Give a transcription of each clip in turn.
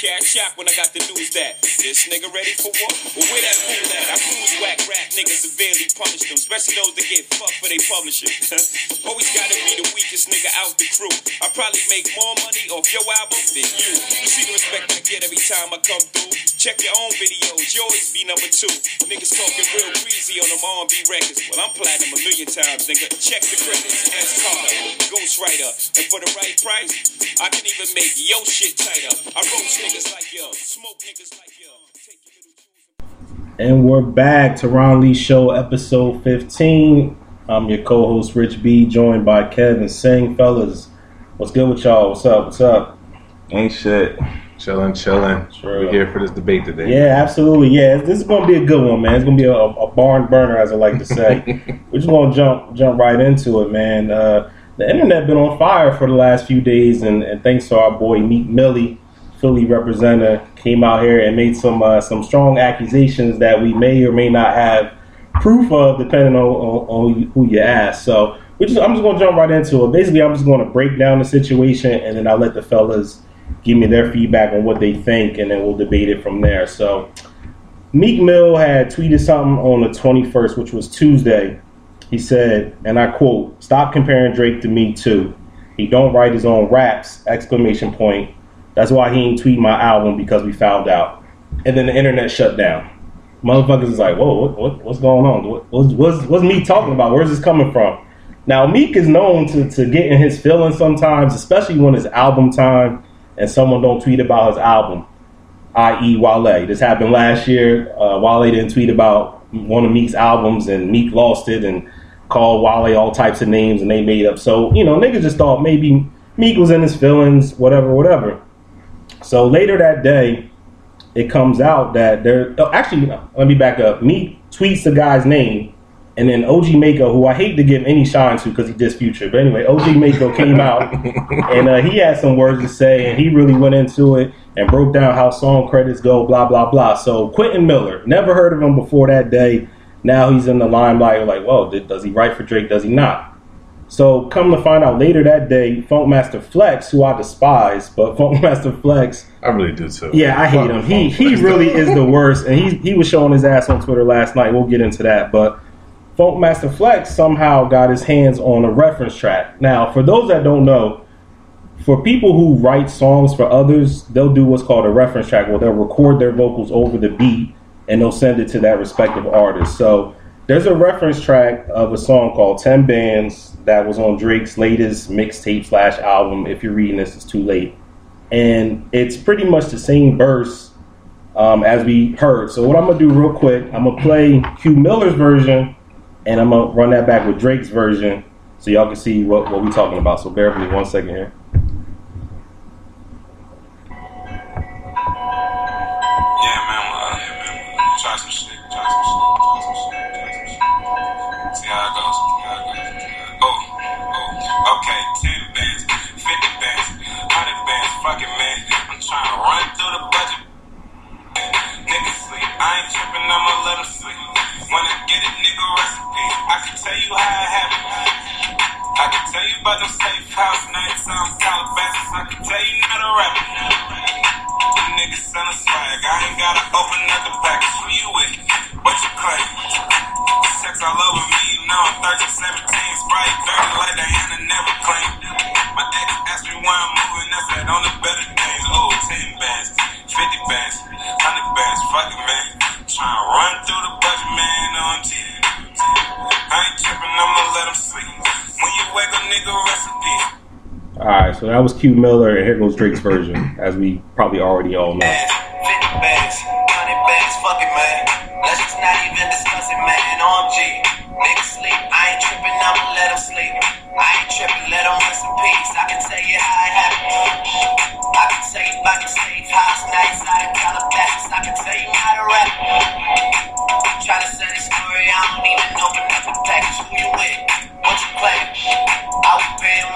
cash out when I got the news that this nigga ready for war. Well, where that fool at? I cruise whack rap niggas severely punish them, especially those that get fucked for they publishing. Always gotta be the weakest nigga out the crew. I probably make more money off your album than you. You see the respect I get every time I come through. Check your own videos, you always be number two. Niggas talking real greasy on them R&B records. Well, I'm platinum a million times, nigga. Check the credits. S. Carter, Ghostwriter, and for the right price, I can even make your shit tighter. I roast niggas like yo, smoke niggas like yo. Take your little juice. And we're back to Ron Lee Show, episode 15. I'm your co-host Rich B, joined by Kevin Singh. Fellas, what's good with y'all? What's up? What's up? Ain't shit. Chilling, chilling. Sure. We're here for this debate today. Yeah, absolutely. Yeah, this is going to be a good one, man. It's going to be a, a barn burner, as I like to say. We're just going to jump jump right into it, man. Uh, the internet been on fire for the last few days, and, and thanks to our boy Meek Millie, Philly representative, came out here and made some uh, some strong accusations that we may or may not have proof of, depending on, on, on who you ask. So we just, I'm just going to jump right into it. Basically, I'm just going to break down the situation, and then I'll let the fellas give me their feedback on what they think, and then we'll debate it from there. So Meek Mill had tweeted something on the 21st, which was Tuesday. He said, and I quote, "Stop comparing Drake to me too. He don't write his own raps!" Exclamation point. That's why he ain't tweet my album because we found out. And then the internet shut down. Motherfuckers is like, whoa, what, what, what's going on? What, what's, what's, what's Meek talking about? Where's this coming from? Now, Meek is known to, to get in his feelings sometimes, especially when it's album time and someone don't tweet about his album, i.e. Wale. This happened last year. Uh, Wale didn't tweet about one of Meek's albums, and Meek lost it and called Wale all types of names, and they made up. So, you know, niggas just thought maybe Meek was in his feelings, whatever, whatever. So later that day, it comes out that there. Oh, actually, let me back up. Meek tweets the guy's name, and then OG Maco, who I hate to give any shine to because he dissed Future, but anyway, OG Maco came out and uh, he had some words to say, and he really went into it and broke down how song credits go, blah blah blah. So Quentin Miller, never heard of him before that day. Now he's in the limelight. Like, well, did, does he write for Drake? Does he not? So come to find out later that day, Funkmaster Flex, who I despise, but Funkmaster Flex I really do too. yeah, I hate him. He he really is the worst, and he he was showing his ass on Twitter last night. We'll get into that, but Funkmaster Flex somehow got his hands on a reference track. Now, for those that don't know, for people who write songs for others, they'll do what's called a reference track, where they'll record their vocals over the beat and they'll send it to that respective artist. So there's a reference track of a song called 10 Bands that was on Drake's latest mixtape slash album. If you're reading this, it's too late. And it's pretty much the same verse um, as we heard. So what I'm gonna do real quick, I'm gonna play Q Miller's version, and I'm gonna run that back with Drake's version, so y'all can see what what we talking about. So bear with me one second here. That was Q Miller, and here goes Drake's version, as we probably already all know.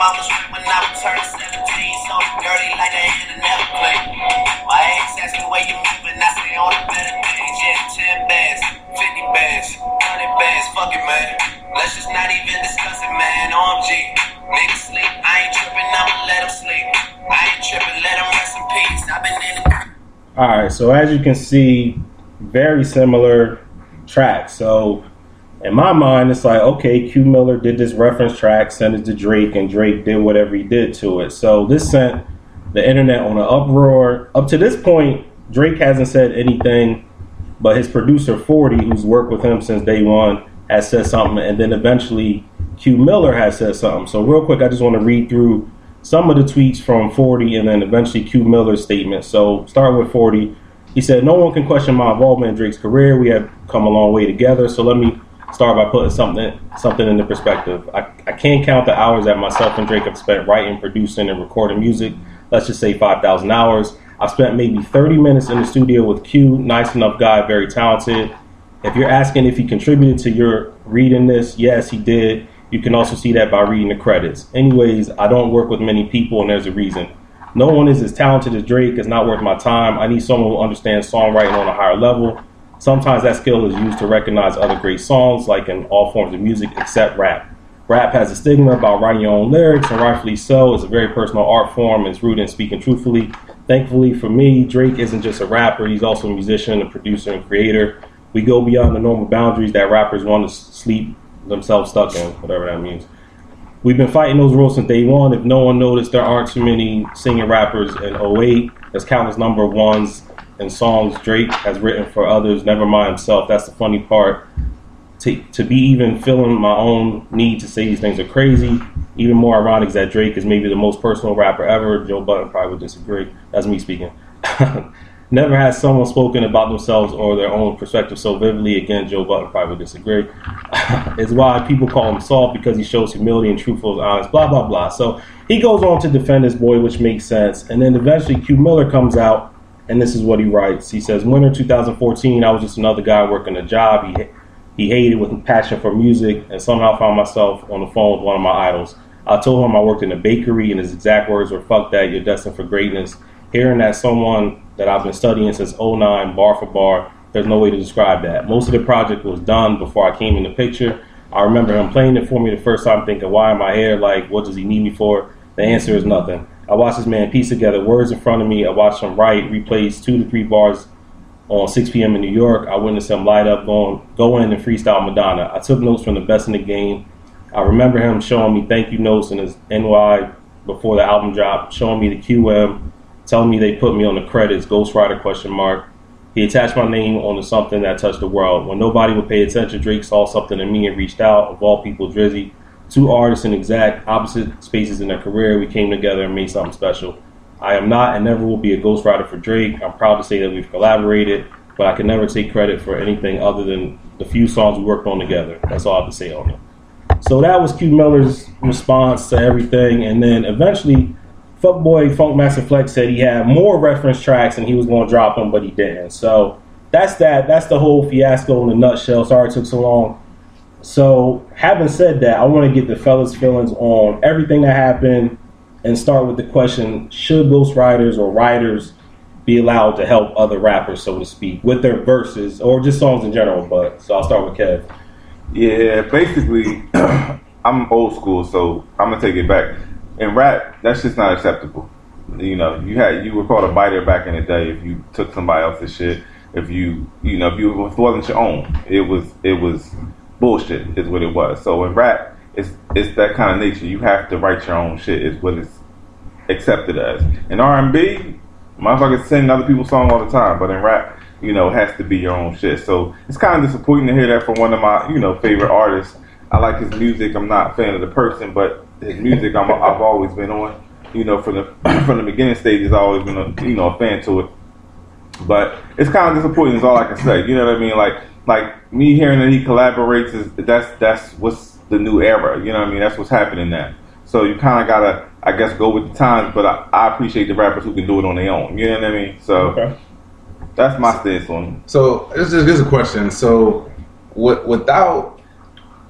Mama's rent when I returned 17, so dirty like never play. My ex asked me where you moving, I on the better days. Yeah, 10 bands, 50 bands, 100 bands, fuck it, man. Let's just not even discuss it, man. OMG, niggas sleep. I ain't tripping, I'ma let them sleep. I ain't tripping, let them rest in peace. I've been in All right, so as you can see, very similar tracks. So in my mind, it's like, okay, Q Miller did this reference track, sent it to Drake, and Drake did whatever he did to it. So this sent the internet on an uproar. Up to this point, Drake hasn't said anything, but his producer 40, who's worked with him since day one, has said something, and then eventually Q Miller has said something. So real quick, I just want to read through some of the tweets from 40 and then eventually Q Miller's statement. So start with 40. He said, No one can question my involvement in Drake's career. We have come a long way together. So let me start by putting something something into perspective. I, I can't count the hours that myself and Drake have spent writing, producing, and recording music. Let's just say 5,000 hours. I've spent maybe 30 minutes in the studio with Q, nice enough guy, very talented. If you're asking if he contributed to your reading this, yes, he did. You can also see that by reading the credits. Anyways, I don't work with many people, and there's a reason. No one is as talented as Drake. It's not worth my time. I need someone who understands songwriting on a higher level. Sometimes that skill is used to recognize other great songs, like in all forms of music except rap. Rap has a stigma about writing your own lyrics, and rightfully so. It's a very personal art form. It's rooted in speaking truthfully. Thankfully for me, Drake isn't just a rapper, he's also a musician, a producer, and creator. We go beyond the normal boundaries that rappers want to sleep themselves stuck in, whatever that means. We've been fighting those rules since day one. If no one noticed, there aren't too many singing rappers in 08. There's countless number of ones and songs Drake has written for others, never mind himself. That's the funny part. To, to be even feeling my own need to say these things are crazy. Even more ironic is that Drake is maybe the most personal rapper ever. Joe Budden probably would disagree. That's me speaking. Never has someone spoken about themselves or their own perspective so vividly. Again, Joe Budden probably would disagree. it's why people call him soft because he shows humility and truthful honest, blah, blah, blah. So he goes on to defend his boy, which makes sense. And then eventually Q Miller comes out, and this is what he writes. He says, Winter 2014, I was just another guy working a job. He, he hated with passion for music, and somehow found myself on the phone with one of my idols. I told him I worked in a bakery, and his exact words were, fuck that, you're destined for greatness. Hearing that someone that I've been studying since 09, bar for bar. There's no way to describe that. Most of the project was done before I came in the picture. I remember him playing it for me the first time, thinking, why am I here? Like, what does he need me for? The answer is nothing. I watched this man piece together words in front of me. I watched him write, replays two to three bars on 6 p.m. in New York. I witnessed him light up, going, go in and freestyle Madonna. I took notes from the best in the game. I remember him showing me thank you notes in his NY before the album dropped, showing me the QM, telling me they put me on the credits, Ghost Ghostwriter question mark. He attached my name onto something that touched the world. When nobody would pay attention, Drake saw something in me and reached out. Of all people, Drizzy. Two artists in exact opposite spaces in their career, we came together and made something special. I am not and never will be a ghostwriter for Drake. I'm proud to say that we've collaborated, but I can never take credit for anything other than the few songs we worked on together. That's all I have to say on it. So that was Q Miller's response to everything, and then eventually Fuckboy Funkmaster Flex said he had more reference tracks and he was going to drop them, but he didn't. So that's that. That's the whole fiasco in a nutshell. Sorry it took so long. So having said that, I want to get the fellas' feelings on everything that happened and start with the question: Should ghostwriters or writers be allowed to help other rappers, so to speak, with their verses or just songs in general? But so I'll start with Kev. Yeah, basically, I'm old school, so I'm gonna take it back in rap, that's just not acceptable. You know, you had you were called a biter back in the day if you took somebody else's shit. If you you know if you if it wasn't your own, it was it was bullshit is what it was. So in rap, it's it's that kind of nature. You have to write your own shit. Is what it's accepted as. In R and B, motherfuckers sing other people's song all the time, but in rap, you know, it has to be your own shit. So it's kind of disappointing to hear that from one of my you know favorite artists. I like his music. I'm not a fan of the person, but his music I'm, I've always been on. You know, from the from the beginning stages, I've always been a you know a fan to it. But it's kind of disappointing. Is all I can say. You know what I mean? Like like me hearing that he collaborates is that's that's what's the new era. You know what I mean? That's what's happening now. So you kind of gotta, I guess, go with the times. But I, I, appreciate the rappers who can do it on their own. You know what I mean? So okay. that's my stance on. So this is, this is a question. So w- without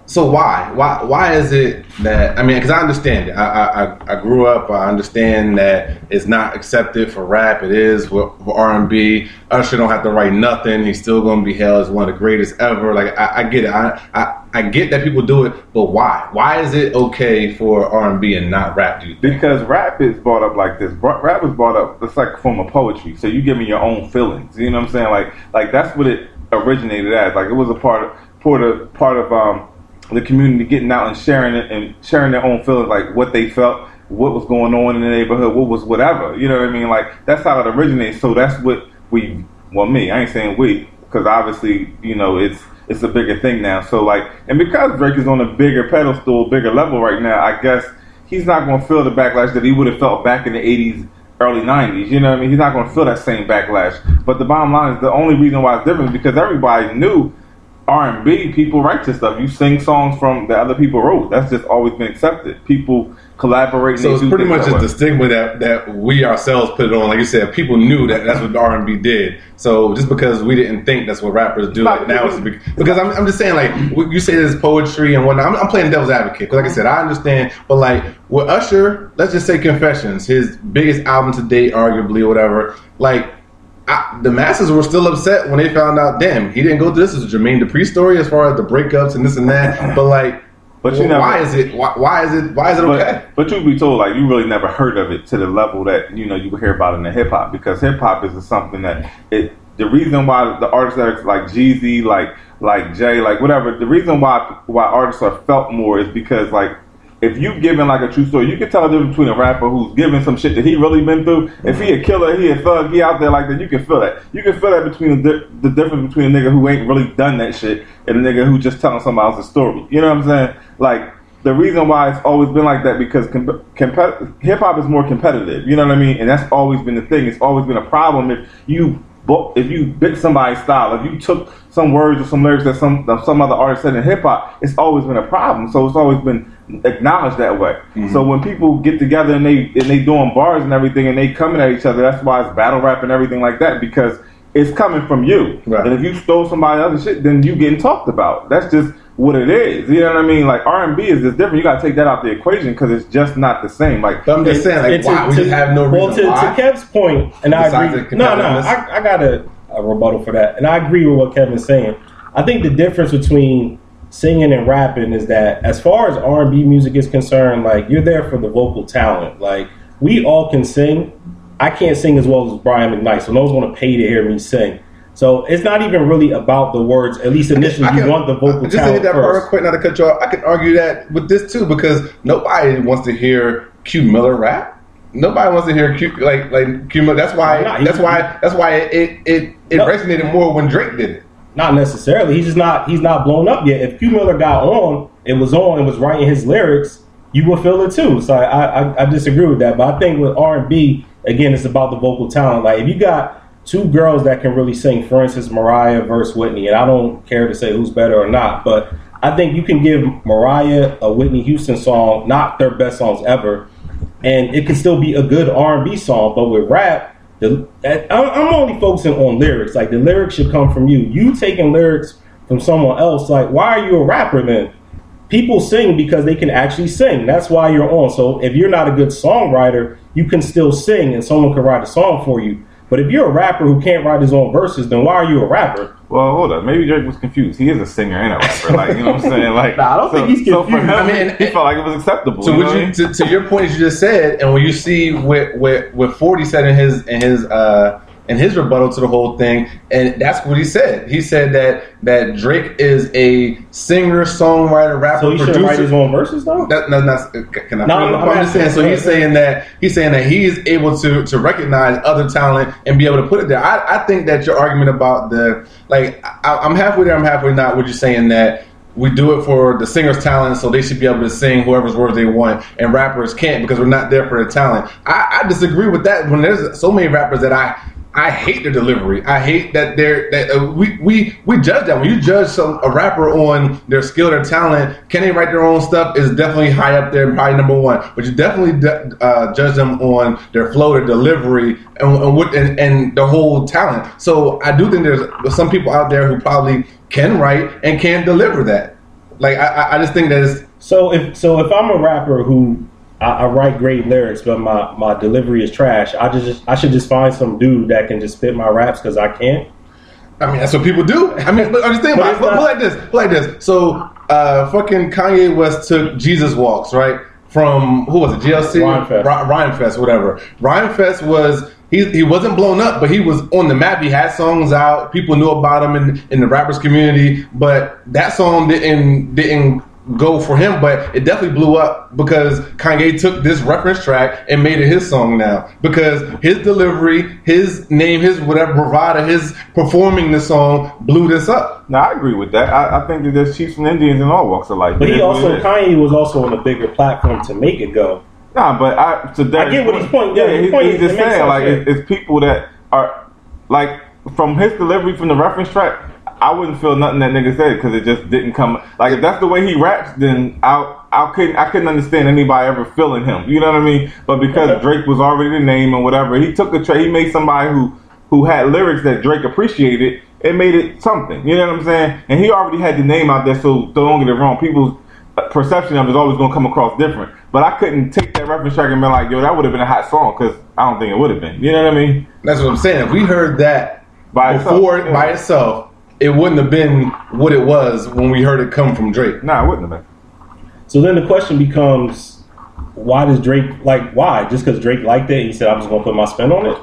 So why? Why? Why is it that? I mean, because I understand it. I, I I- grew up. I understand that it's not accepted for rap. It is for, for R and B. Usher don't have to write nothing. He's still going to be held as one of the greatest ever. Like I, I get it. I, I I get that people do it, but why? Why is it okay for R and not rap? Because rap is brought up like this. Rap was brought up. It's like a form of poetry. So you give me your own feelings. You know what I'm saying? Like, like that's what it originated as. Like it was a part of part of part of um, the community getting out and sharing it and sharing their own feelings, like what they felt, what was going on in the neighborhood, what was whatever. You know what I mean? Like that's how it originates. So that's what we. Well, me. I ain't saying we because obviously you know it's it's a bigger thing now. So like, and because Drake is on a bigger pedestal, bigger level right now, I guess he's not going to feel the backlash that he would have felt back in the '80s, early '90s. You know what I mean? He's not going to feel that same backlash. But the bottom line is the only reason why it's different is because everybody knew R&B people write this stuff. You sing songs from that other people wrote. That's just always been accepted. People collaborate. So it's pretty much just the stigma that, that we ourselves put it on. Like you said, people knew that that's what R and B did. So just because we didn't think that's what rappers do, like now it's because I'm, I'm just saying like you say this poetry and whatnot. I'm, I'm playing devil's advocate because like I said, I understand. But like with Usher, let's just say Confessions, his biggest album to date, arguably, or whatever. Like I, the masses were still upset when they found out. Damn, he didn't go through this. Is a Jermaine Dupri story as far as the breakups and this and that. But like. But you wh- why is it? Why, why is it? Why is it okay? But, but truth be told, like you really never heard of it to the level that you know you would hear about in the hip hop because hip hop is something that it. The reason why the artists that are like Jeezy, like like Jay, like whatever, the reason why why artists are felt more is because like if you giving like a true story, you can tell the difference between a rapper who's giving some shit that he really been through. If he a killer, he a thug, he out there like that, you can feel that. You can feel that between the, di- the difference between a nigga who ain't really done that shit and a nigga who just telling somebody else's story. You know what I'm saying? Like the reason why it's always been like that because com- hip hop is more competitive. You know what I mean? And that's always been the thing. It's always been a problem if you if you bit somebody's style, if you took some words or some lyrics that some that some other artist said in hip hop, it's always been a problem. So it's always been acknowledged that way. Mm-hmm. So when people get together and they and they doing bars and everything and they coming at each other, that's why it's battle rap and everything like that because it's coming from you. Right. And if you stole somebody else's shit, then you getting talked about. That's just what it is. You know what I mean? Like R and B is just different. You got to take that out the equation because it's just not the same. Like But I'm just saying, like, And to- why? we to- just have no well, reason to, why. to Kev's point, and I agree. No, no. I, I got a, a rebuttal for that, and I agree with what Kevin's saying. I think the difference between singing and rapping is that, as far as R and B music is concerned, like you're there for the vocal talent. Like we all can sing. I can't sing as well as Brian McKnight, so no one's going to pay to hear me sing. So it's not even really about the words. At least initially, I you can- want the vocal just talent that part real first. quick, not to cut you off. I can argue that with this too because nobody wants to hear Q Miller rap. Nobody wants to hear Q like like Q Miller. That's why. That's why. That's why it it it No. resonated more when Drake did it. Not necessarily. He's just not. He's not blown up yet. If Q Miller got on, it was on, and was writing his lyrics, you would feel it too. So I, I, I disagree with that. But I think with R and B, again, it's about the vocal talent. Like if you got two girls that can really sing, for instance, Mariah versus Whitney, and I don't care to say who's better or not, but I think you can give Mariah a Whitney Houston song, not their best songs ever, and it can still be a good R and B song. But with rap, the I'm only focusing on lyrics. Like the lyrics should come from you. You taking lyrics from someone else. Like why are you a rapper then? People sing because they can actually sing. That's why you're on. So if you're not a good songwriter, you can still sing, and someone can write a song for you. But if you're a rapper who can't write his own verses, then why are you a rapper? Well, hold up. Maybe Drake was confused. He is a singer and a rapper. Like, you know what I'm saying? Like, Nah, I don't think he's So for him. I mean, he felt like it was acceptable. So you know would what I you mean? to, to your point that you just said, and when you see what what what Forty said in his in his uh in his rebuttal to the whole thing, and that's what he said. He said that that Drake is a singer, songwriter, rapper, So he producer. write his own verses though. That, no, not, uh, can I? No? I'm I'm just saying. So he's saying that he's saying that he is able to to recognize other talent and be able to put it there. I, I think that your argument about the like I, I'm halfway there. I'm halfway not. What you're saying that we do it for the singer's talent, so they should be able to sing whoever's words they want, and rappers can't because we're not there for the talent. I, I disagree with that. When there's so many rappers that I. I hate their delivery. I hate that they're that uh, we we we judge them. When you judge some a rapper on their skill, their talent, can they write their own stuff? Is definitely high up there, probably number one. But you definitely de- uh, judge them on their flow, their delivery, and and, what, and and the whole talent. So I do think there's some people out there who probably can write and can deliver that. Like I- I just think that it's So if so, if I'm a rapper who I, I write great lyrics, but my, my delivery is trash, I just I should just find some dude that can just spit my raps because I can't. I mean, that's what people do. I mean, but understand, But but, it's but, not- like this, like this. So, uh, fucking Kanye West took Jesus Walks, right? From who was it? GLC, Rhymefest. Ry- Rhymefest, whatever. Rhymefest was he he wasn't blown up, but he was on the map. He had songs out. People knew about him in in the rappers community, but that song didn't didn't go for him, but it definitely blew up because Kanye took this reference track and made it his song now. Because his delivery, his name, his whatever bravado, his performing the song blew this up. Now I agree with that. I, I think that there's Chiefs and Indians in all walks of life. But It he also. Kanye was also on a bigger platform to make it go. Nah, but I to Derek's get what he's pointing- yeah, Yeah, his he's, point he's just saying like it's, it's people that are like from his delivery from the reference track. I wouldn't feel nothing that nigga said because it just didn't come. Like if that's the way he raps, then I I couldn't I couldn't understand anybody ever feeling him. You know what I mean? But because. Drake was already the name and whatever, he took a track. He made somebody who who had lyrics that Drake appreciated. It made it something. You know what I'm saying? And he already had the name out there, so don't get it wrong. People's perception of it is always going to come across different. But I couldn't take that reference track and be like, yo, that would have been a hot song because I don't think it would have been. You know what I mean? That's what I'm saying. If we heard that By itself, before yeah. by itself, it wouldn't have been what it was when we heard it come from Drake. Nah, it wouldn't have been. So then the question becomes, why does Drake like why? Just because Drake liked it, he said I'm just gonna put my spin on it.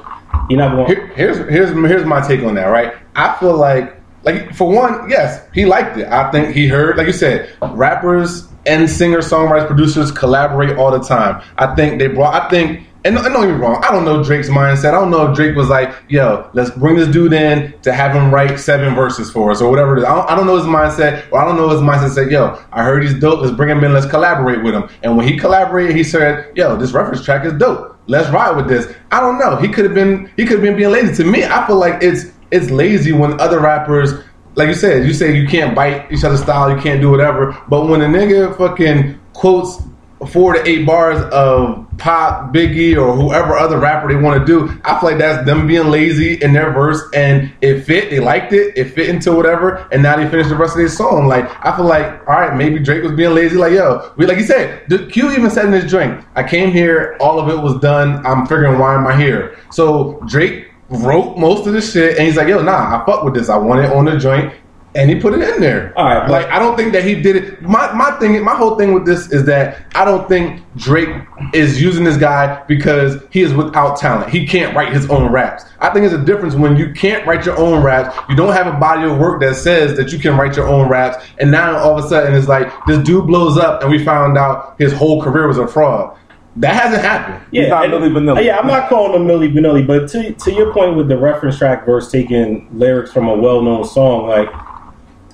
He not going. Here, here's here's here's my take on that. Right, I feel like like for one, yes, he liked it. I think he heard, like you said, rappers and singer songwriters producers collaborate all the time. I think they brought. I think. And don't get me wrong, I don't know Drake's mindset. I don't know if Drake was like, yo, let's bring this dude in to have him write seven verses for us or whatever it is. I don't, I don't know his mindset, or I don't know his mindset said, yo, I heard he's dope, let's bring him in, let's collaborate with him. And when he collaborated, he said, yo, this reference track is dope. Let's ride with this. I don't know. He could have been he could have been being lazy. To me, I feel like it's it's lazy when other rappers like you said, you say you can't bite each other's style, you can't do whatever. But when a nigga fucking quotes four to eight bars of Pop, Biggie, or whoever other rapper they want to do, I feel like that's them being lazy in their verse, and it fit. They liked it. It fit into whatever, and now they finished the rest of their song. Like I feel like, all right, maybe Drake was being lazy. Like yo, we like you said, the Q even said in his drink, I came here, all of it was done. I'm figuring why am I here? So Drake wrote most of the shit, and he's like, yo, nah, I fuck with this. I want it on the joint. And he put it in there. All right, like I don't think that he did it. My my thing, my whole thing with this is that I don't think Drake is using this guy because he is without talent. He can't write his own raps. I think it's a difference when you can't write your own raps. You don't have a body of work that says that you can write your own raps, and now all of a sudden it's like this dude blows up, and we found out his whole career was a fraud. That hasn't happened. Yeah, not and- Milli Vanilli. Yeah, I'm not calling him Milli Vanilli, but to to your point with the reference track verse taking lyrics from a well known song, like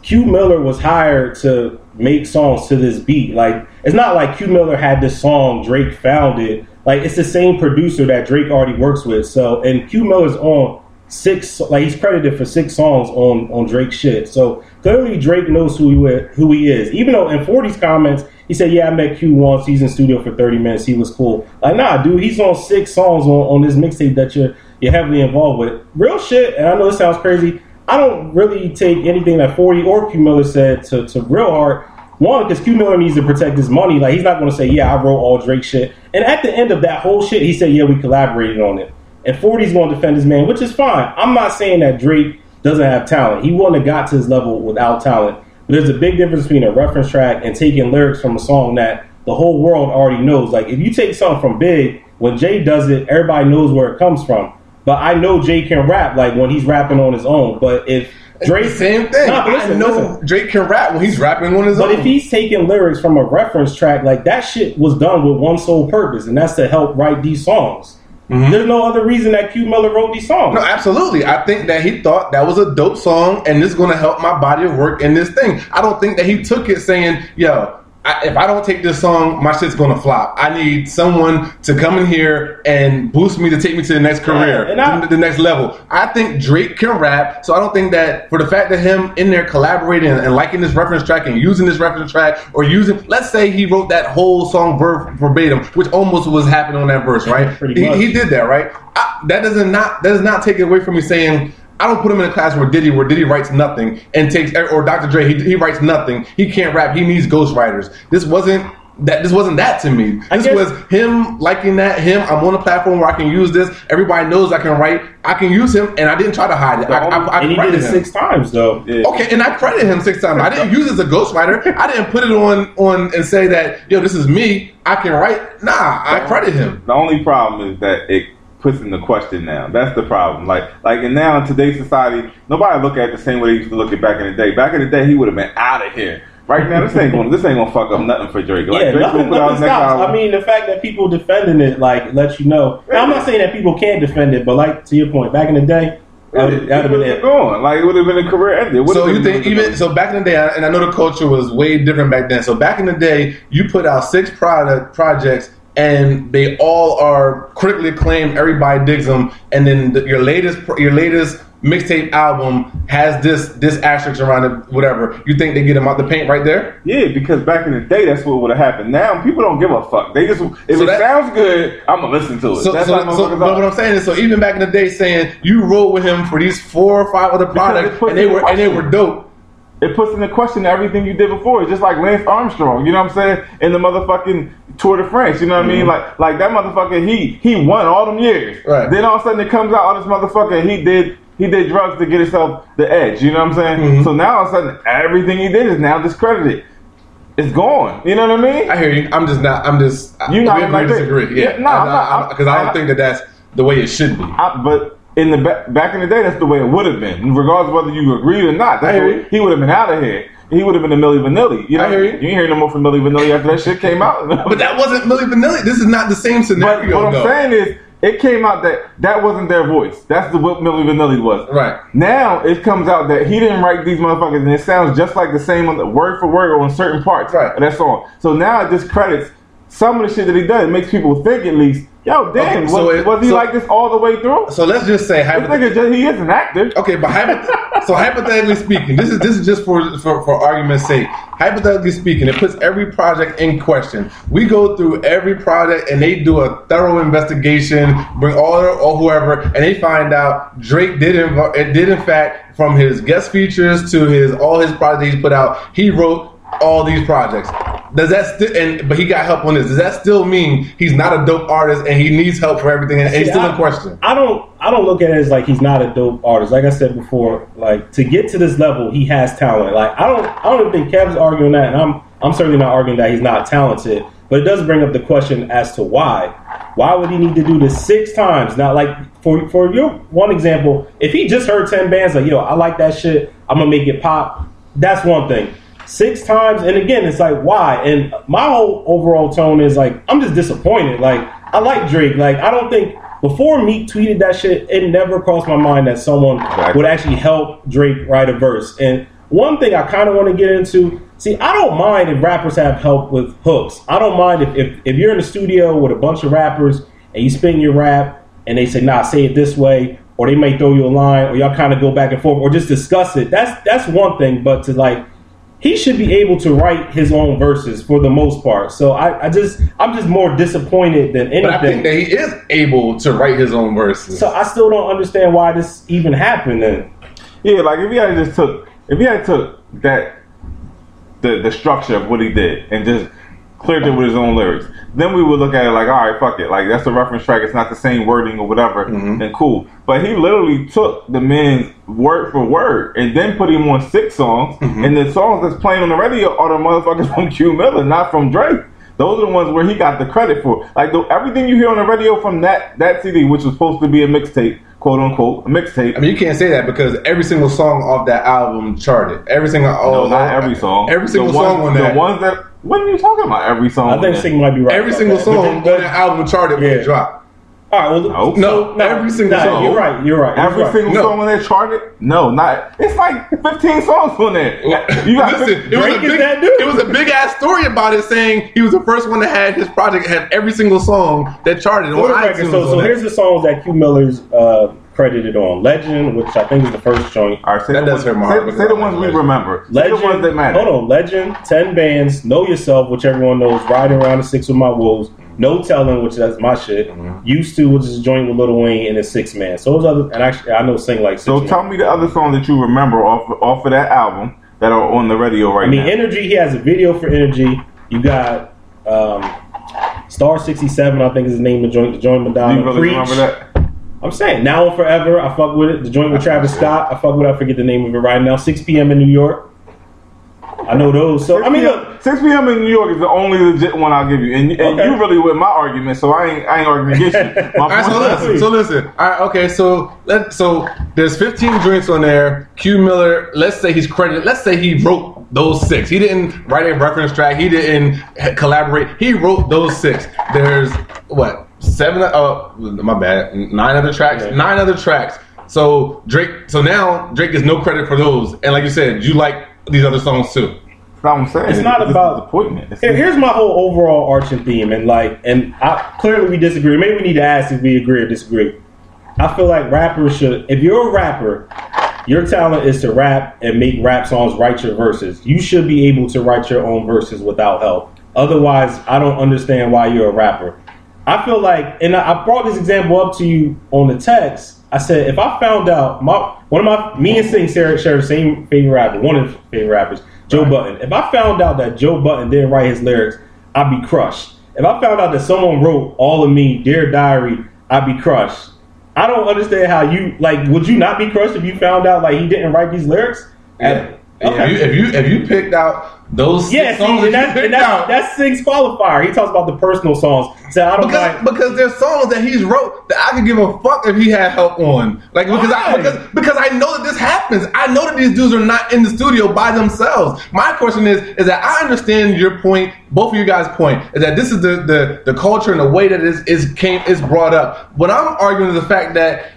Q Miller was hired to make songs to this beat. Like it's not like Q Miller had this song, Drake found it. Like it's the same producer that Drake already works with. So and Q Miller's on six like he's credited for six songs on on Drake's shit. So clearly Drake knows who he who he is. Even though in 40's comments he said, "Yeah, I met Q once. He's in studio for 30 minutes. He was cool." Like, nah, dude, he's on six songs on, on this mixtape that you're you're heavily involved with. Real shit. And I know this sounds crazy. I don't really take anything that 40 or Q Miller said to, to real heart. One, because Q Miller needs to protect his money. Like he's not going to say, "Yeah, I wrote all Drake shit." And at the end of that whole shit, he said, "Yeah, we collaborated on it." And 40's going to defend his man, which is fine. I'm not saying that Drake doesn't have talent. He wouldn't have got to his level without talent. But there's a big difference between a reference track and taking lyrics from a song that the whole world already knows. Like if you take something from Big, when Jay does it, everybody knows where it comes from. But I know Jay can rap like when he's rapping on his own. But if Drake, Same thing. Nah, listen, I know listen. Drake can rap when he's rapping on his But own. But if he's taking lyrics from a reference track, like that shit was done with one sole purpose, and that's to help write these songs. Mm-hmm. There's no other reason that Q Miller wrote these songs. No, absolutely. I think that he thought that was a dope song and this is going to help my body of work in this thing. I don't think that he took it saying, yo, I, if I don't take this song, my shit's to flop. I need someone to come in here and boost me to take me to the next career, and I- to the next level. I think Drake can rap, so I don't think that for the fact that him in there collaborating and, liking this reference track and using this reference track or using, let's say he wrote that whole song ver- verbatim, which almost was happening on that verse, right? He- he did that, right? I, that doesn't not that does not take it away from me saying I don't put him in a class where Diddy, where Diddy writes nothing and takes, or Dr. Dre, he, he writes nothing. He can't rap. He needs ghostwriters. This wasn't that. This wasn't that to me. This guess- was him liking that. Him, I'm on a platform where I can use this. Everybody knows I can write. I can use him, and I didn't try to hide it. I, I, I and he did it him. six times though. Yeah. Okay, and I credit him six times. I didn't use it as a ghostwriter. I didn't put it on on and say that yo, this is me. I can write. Nah, I credit him. The only problem is that it puts the question now. That's the problem. Like, like, and now in today's society, nobody look at it the same way they used to look at back in the day. Back in the day, he would have been out of here. Right now, this ain't going. This ain't gonna fuck up nothing for Drake. Like, yeah, Drake nothing, gonna out nothing next stops. I mean, the fact that people defending it like lets you know. Now, I'm not saying that people can't defend it, but like to your point, back in the day, that would it have been would have it. gone. Like, it would have been a career ended. So you think even so back in the day, and I know the culture was way different back then. So back in the day, you put out six product projects, and they all are critically acclaimed. Everybody digs them, and then the, your latest your latest mixtape album has this this asterisk around it. Whatever you think they get them out the paint right there. Yeah, because back in the day, that's what would have happened. Now people don't give a fuck. They just if So it that- sounds good, I'm gonna listen to it. So, that's so, so but what I'm saying is, so even back in the day, saying you rolled with him for these four or five other products, and they were and they were dope. It puts into question everything you did before. It's just like Lance Armstrong, you know what I'm saying? In the motherfucking Tour de France, you know what I mean? Like like that motherfucker, he he won all them years. Mm-hmm. Right. Then all of a sudden it comes out, all this motherfucker, he did he did drugs to get himself the edge, you know what I'm saying? Mm-hmm. So now all of a sudden everything he did is now discredited. It's gone. You know what I mean? I hear you. I'm just not. I'm just. You not agree like disagree. Yeah, Yeah, no, I'm because I don't think that that's the way it should be. I, but in the ba- back in the day, that's the way it would have been, regardless of whether you agreed or not. That's I hear the you. he would have been out of here. He would have been a Milli Vanilli. You know, I hear you. You ain't hear no more from Milli Vanilli after that shit came out. But that wasn't Milli Vanilli. This is not the same But scenario. what I'm saying is, it came out that that wasn't their voice. That's the what Milli Vanilli was. Right. Now it comes out that he didn't write these motherfuckers, and it sounds just like the same on the word for word on certain parts Right. of that song. So now it discredits some of the shit that he does. Makes people think at least, yo, damn, Okay, was, it- was he so- like this all the way through? So let's just say just, he is an actor. Okay, but hypoth- so hypothetically speaking, this is this is just for, for for argument's sake. Hypothetically speaking, it puts every project in question. We go through every project and they do a thorough investigation, bring all or whoever, and they find out Drake did in, it did in fact from his guest features to his all his projects he put out, he wrote all these projects. Does that still and but he got help on this? Does that still mean he's not a dope artist and he needs help for everything and, and he's still I, in question? I don't I don't look at it as like he's not a dope artist. Like I said before, like to get to this level, he has talent. Like I don't I don't even think Kev's arguing that, and I'm I'm certainly not arguing that he's not talented. But it does bring up the question as to why. Why would he need to do this six times? Now, like for for your one example, if he just heard ten bands like yo, I like that shit, I'm gonna make it pop. That's one thing. Six times, and again, it's like why? And my whole overall tone is like I'm just disappointed. Like I like Drake. Like I don't think before Meek tweeted that shit, it never crossed my mind that someone would actually help Drake write a verse. And one thing I kind of want to get into, see, I don't mind if rappers have help with hooks. I don't mind if, if, if you're in the studio with a bunch of rappers and you spin your rap and they say, nah, say it this way, or they may throw you a line, or y'all kind of go back and forth, or just discuss it. That's that's one thing. But to like, he should be able to write his own verses for the most part. So I, I just I'm just more disappointed than anything. But I think that he is able to write his own verses. so I still don't understand why this even happened. Then Yeah, like if he had just took, if he had took that, the the structure of what he did and just cleared it with his own lyrics, then we would look at it like, all right, fuck it, like that's a reference track. It's not the same wording or whatever, mm-hmm. and cool. But he literally took the man's word for word and then put him on six songs, mm-hmm. and the songs that's playing on the radio are the motherfuckers from Q Miller, not from Drake. Those are the ones where he got the credit for. Like the, everything you hear on the radio from that that CD, which was supposed to be a mixtape, quote unquote, a mixtape. I mean, you can't say that because every single song off that album charted. Every single, oh, No, oh, not oh, every song. Every single the song ones, on the ones that. What are you talking about? Every song. I think that? Sig might be right. every single that. song on then- that album charted when Yeah. it dropped. All right, well, No. No, every single nah, song. You're right. You're right. Every you're right. single No. song on that charted? No, not. It's like 15 songs on there. You got Listen, it was, a big, that dude. it was a big ass story about it, saying he was the first one that had his project had every single song that charted on record, iTunes. so, so on here's the songs that Q Miller's uh, credited on Legend, which I think is the first joint. All right, say That the does ones, hurt my heart say, because say the ones like we Legend. remember. Say Legend, the ones that matter. hold on, Legend, ten bands, Know Yourself, which everyone knows, Riding Around the Six with My Wolves, No Telling, which that's my shit, Mm-hmm. Used to, which is a joint with Lil Wayne, and a Six Man. So those other, and actually I know Sing like. Six So Man. tell me the other songs that you remember off off of that album that are on the radio right now. I mean, now. Energy. He has a video for Energy. You got um, Star sixty seven. I think is the name of the joint. The joint Do you really Preach. remember that? I'm saying now and forever. I fuck with it. The joint with Travis Scott. I fuck with. it. I forget the name of it right now. 6 p.m. in New York. I know those. So I mean, look. 6 p.m. in New York is the only legit one I'll give you, and, and Okay. you really with my argument, so I ain't I ain't arguing against you. My All right, so listen. So listen. All right, okay. So let so there's 15 joints on there. Q Miller. Let's say he's credited. Let's say he wrote those six. He didn't write a reference track. He didn't collaborate. He wrote those six. There's what seven? Oh, my bad. Nine other tracks. Yeah. Nine other tracks. So Drake. So now Drake gets no credit for those. And like you said, you like these other songs too. That's what I'm saying. It's not This is about- disappointment. It's- Here's my whole overall arching theme, and like, and I, clearly we disagree. Maybe we need to ask if we agree or disagree. I feel like rappers should, if you're a rapper, your talent is to rap and make rap songs, write your verses. You should be able to write your own verses without help. Otherwise, I don't understand why you're a rapper. I feel like, and I brought this example up to you on the text. I said, if I found out my one of my me and Sing share, share the same favorite rapper, one of his favorite rappers, Joe Budden. If I found out that Joe Budden didn't write his lyrics, I'd be crushed. If I found out that someone wrote all of me, Dear Diary, I'd be crushed. I don't understand how you like. Would you not be crushed if you found out like he didn't write these lyrics? Yeah. Okay. If you if you if you picked out those Yeah, six songs and that you that's, and that's, out, that's Sing's qualifier. He talks about the personal songs. So I don't because like. because there's songs that he's wrote that I could give a fuck if he had help on. Like because I because because I know that this happens. I know that these dudes are not in the studio by themselves. My question is is that I understand your point, both of you guys' point, is that this is the the, the culture and the way that is is came is brought up. What I'm arguing is the fact that